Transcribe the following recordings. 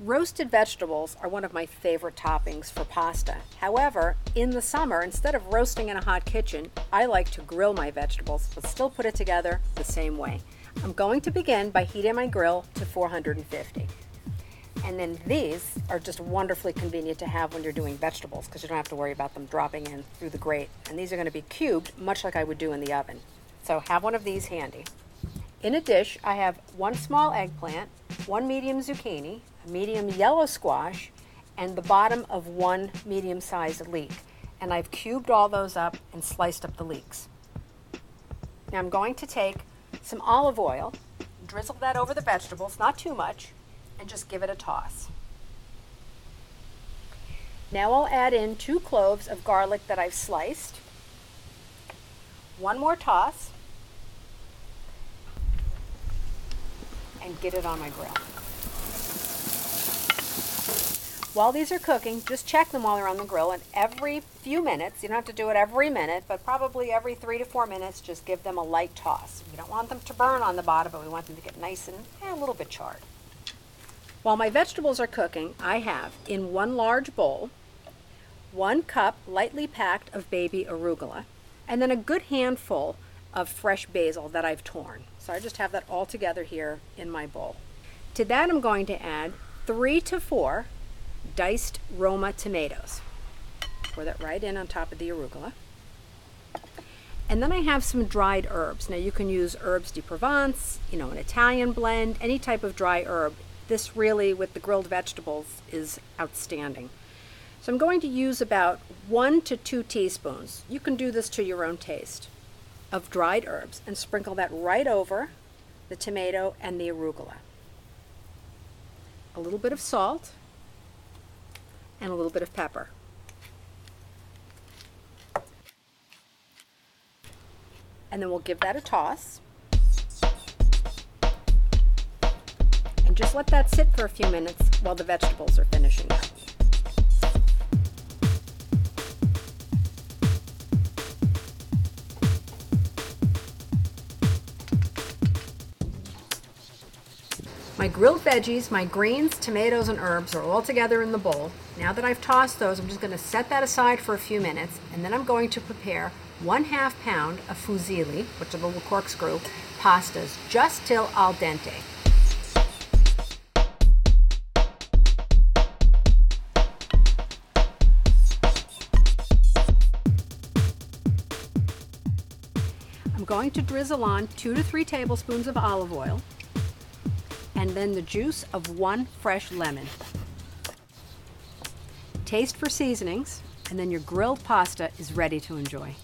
Roasted vegetables are one of my favorite toppings for pasta. However, in the summer, instead of roasting in a hot kitchen, I like to grill my vegetables, but still put it together the same way. I'm going to begin by heating my grill to 450. And then these are just wonderfully convenient to have when you're doing vegetables because you don't have to worry about them dropping in through the grate. And these are going to be cubed, much like I would do in the oven. So have one of these handy. In a dish, I have one small eggplant, one medium zucchini, a medium yellow squash, and the bottom of one medium sized leek. And I've cubed all those up and sliced up the leeks. Now I'm going to take some olive oil, drizzle that over the vegetables, not too much, and just give it a toss. Now I'll add in two cloves of garlic that I've sliced. One more toss. And get it on my grill. While these are cooking, just check them while they're on the grill, and every few minutes, you don't have to do it every minute, but probably every three to four minutes, just give them a light toss. We don't want them to burn on the bottom, but we want them to get nice and eh, a little bit charred. While my vegetables are cooking, I have in one large bowl one cup lightly packed of baby arugula, and then a good handful of fresh basil that I've torn. So I just have that all together here in my bowl. To that, I'm going to add three to four diced Roma tomatoes. Pour that right in on top of the arugula. And then I have some dried herbs. Now you can use herbes de Provence, you know, an Italian blend, any type of dry herb. This really, with the grilled vegetables, is outstanding. So I'm going to use about one to two teaspoons. You can do this to your own taste of dried herbs and sprinkle that right over the tomato and the arugula. A little bit of salt and a little bit of pepper. And then we'll give that a toss. And just let that sit for a few minutes while the vegetables are finishing up. My grilled veggies, my greens, tomatoes, and herbs are all together in the bowl. Now that I've tossed those, I'm just going to set that aside for a few minutes, and then I'm going to prepare one half pound of fusilli, which are the little corkscrew, pastas, just till al dente. I'm going to drizzle on two to three tablespoons of olive oil, and then the juice of one fresh lemon. Taste for seasonings, and then your grilled pasta is ready to enjoy.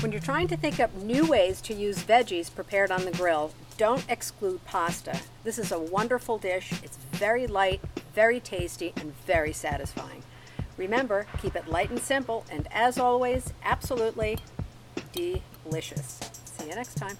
When you're trying to think up new ways to use veggies prepared on the grill, don't exclude pasta. This is a wonderful dish. It's very light, very tasty, and very satisfying. Remember, keep it light and simple, and as always, absolutely delicious. See you next time.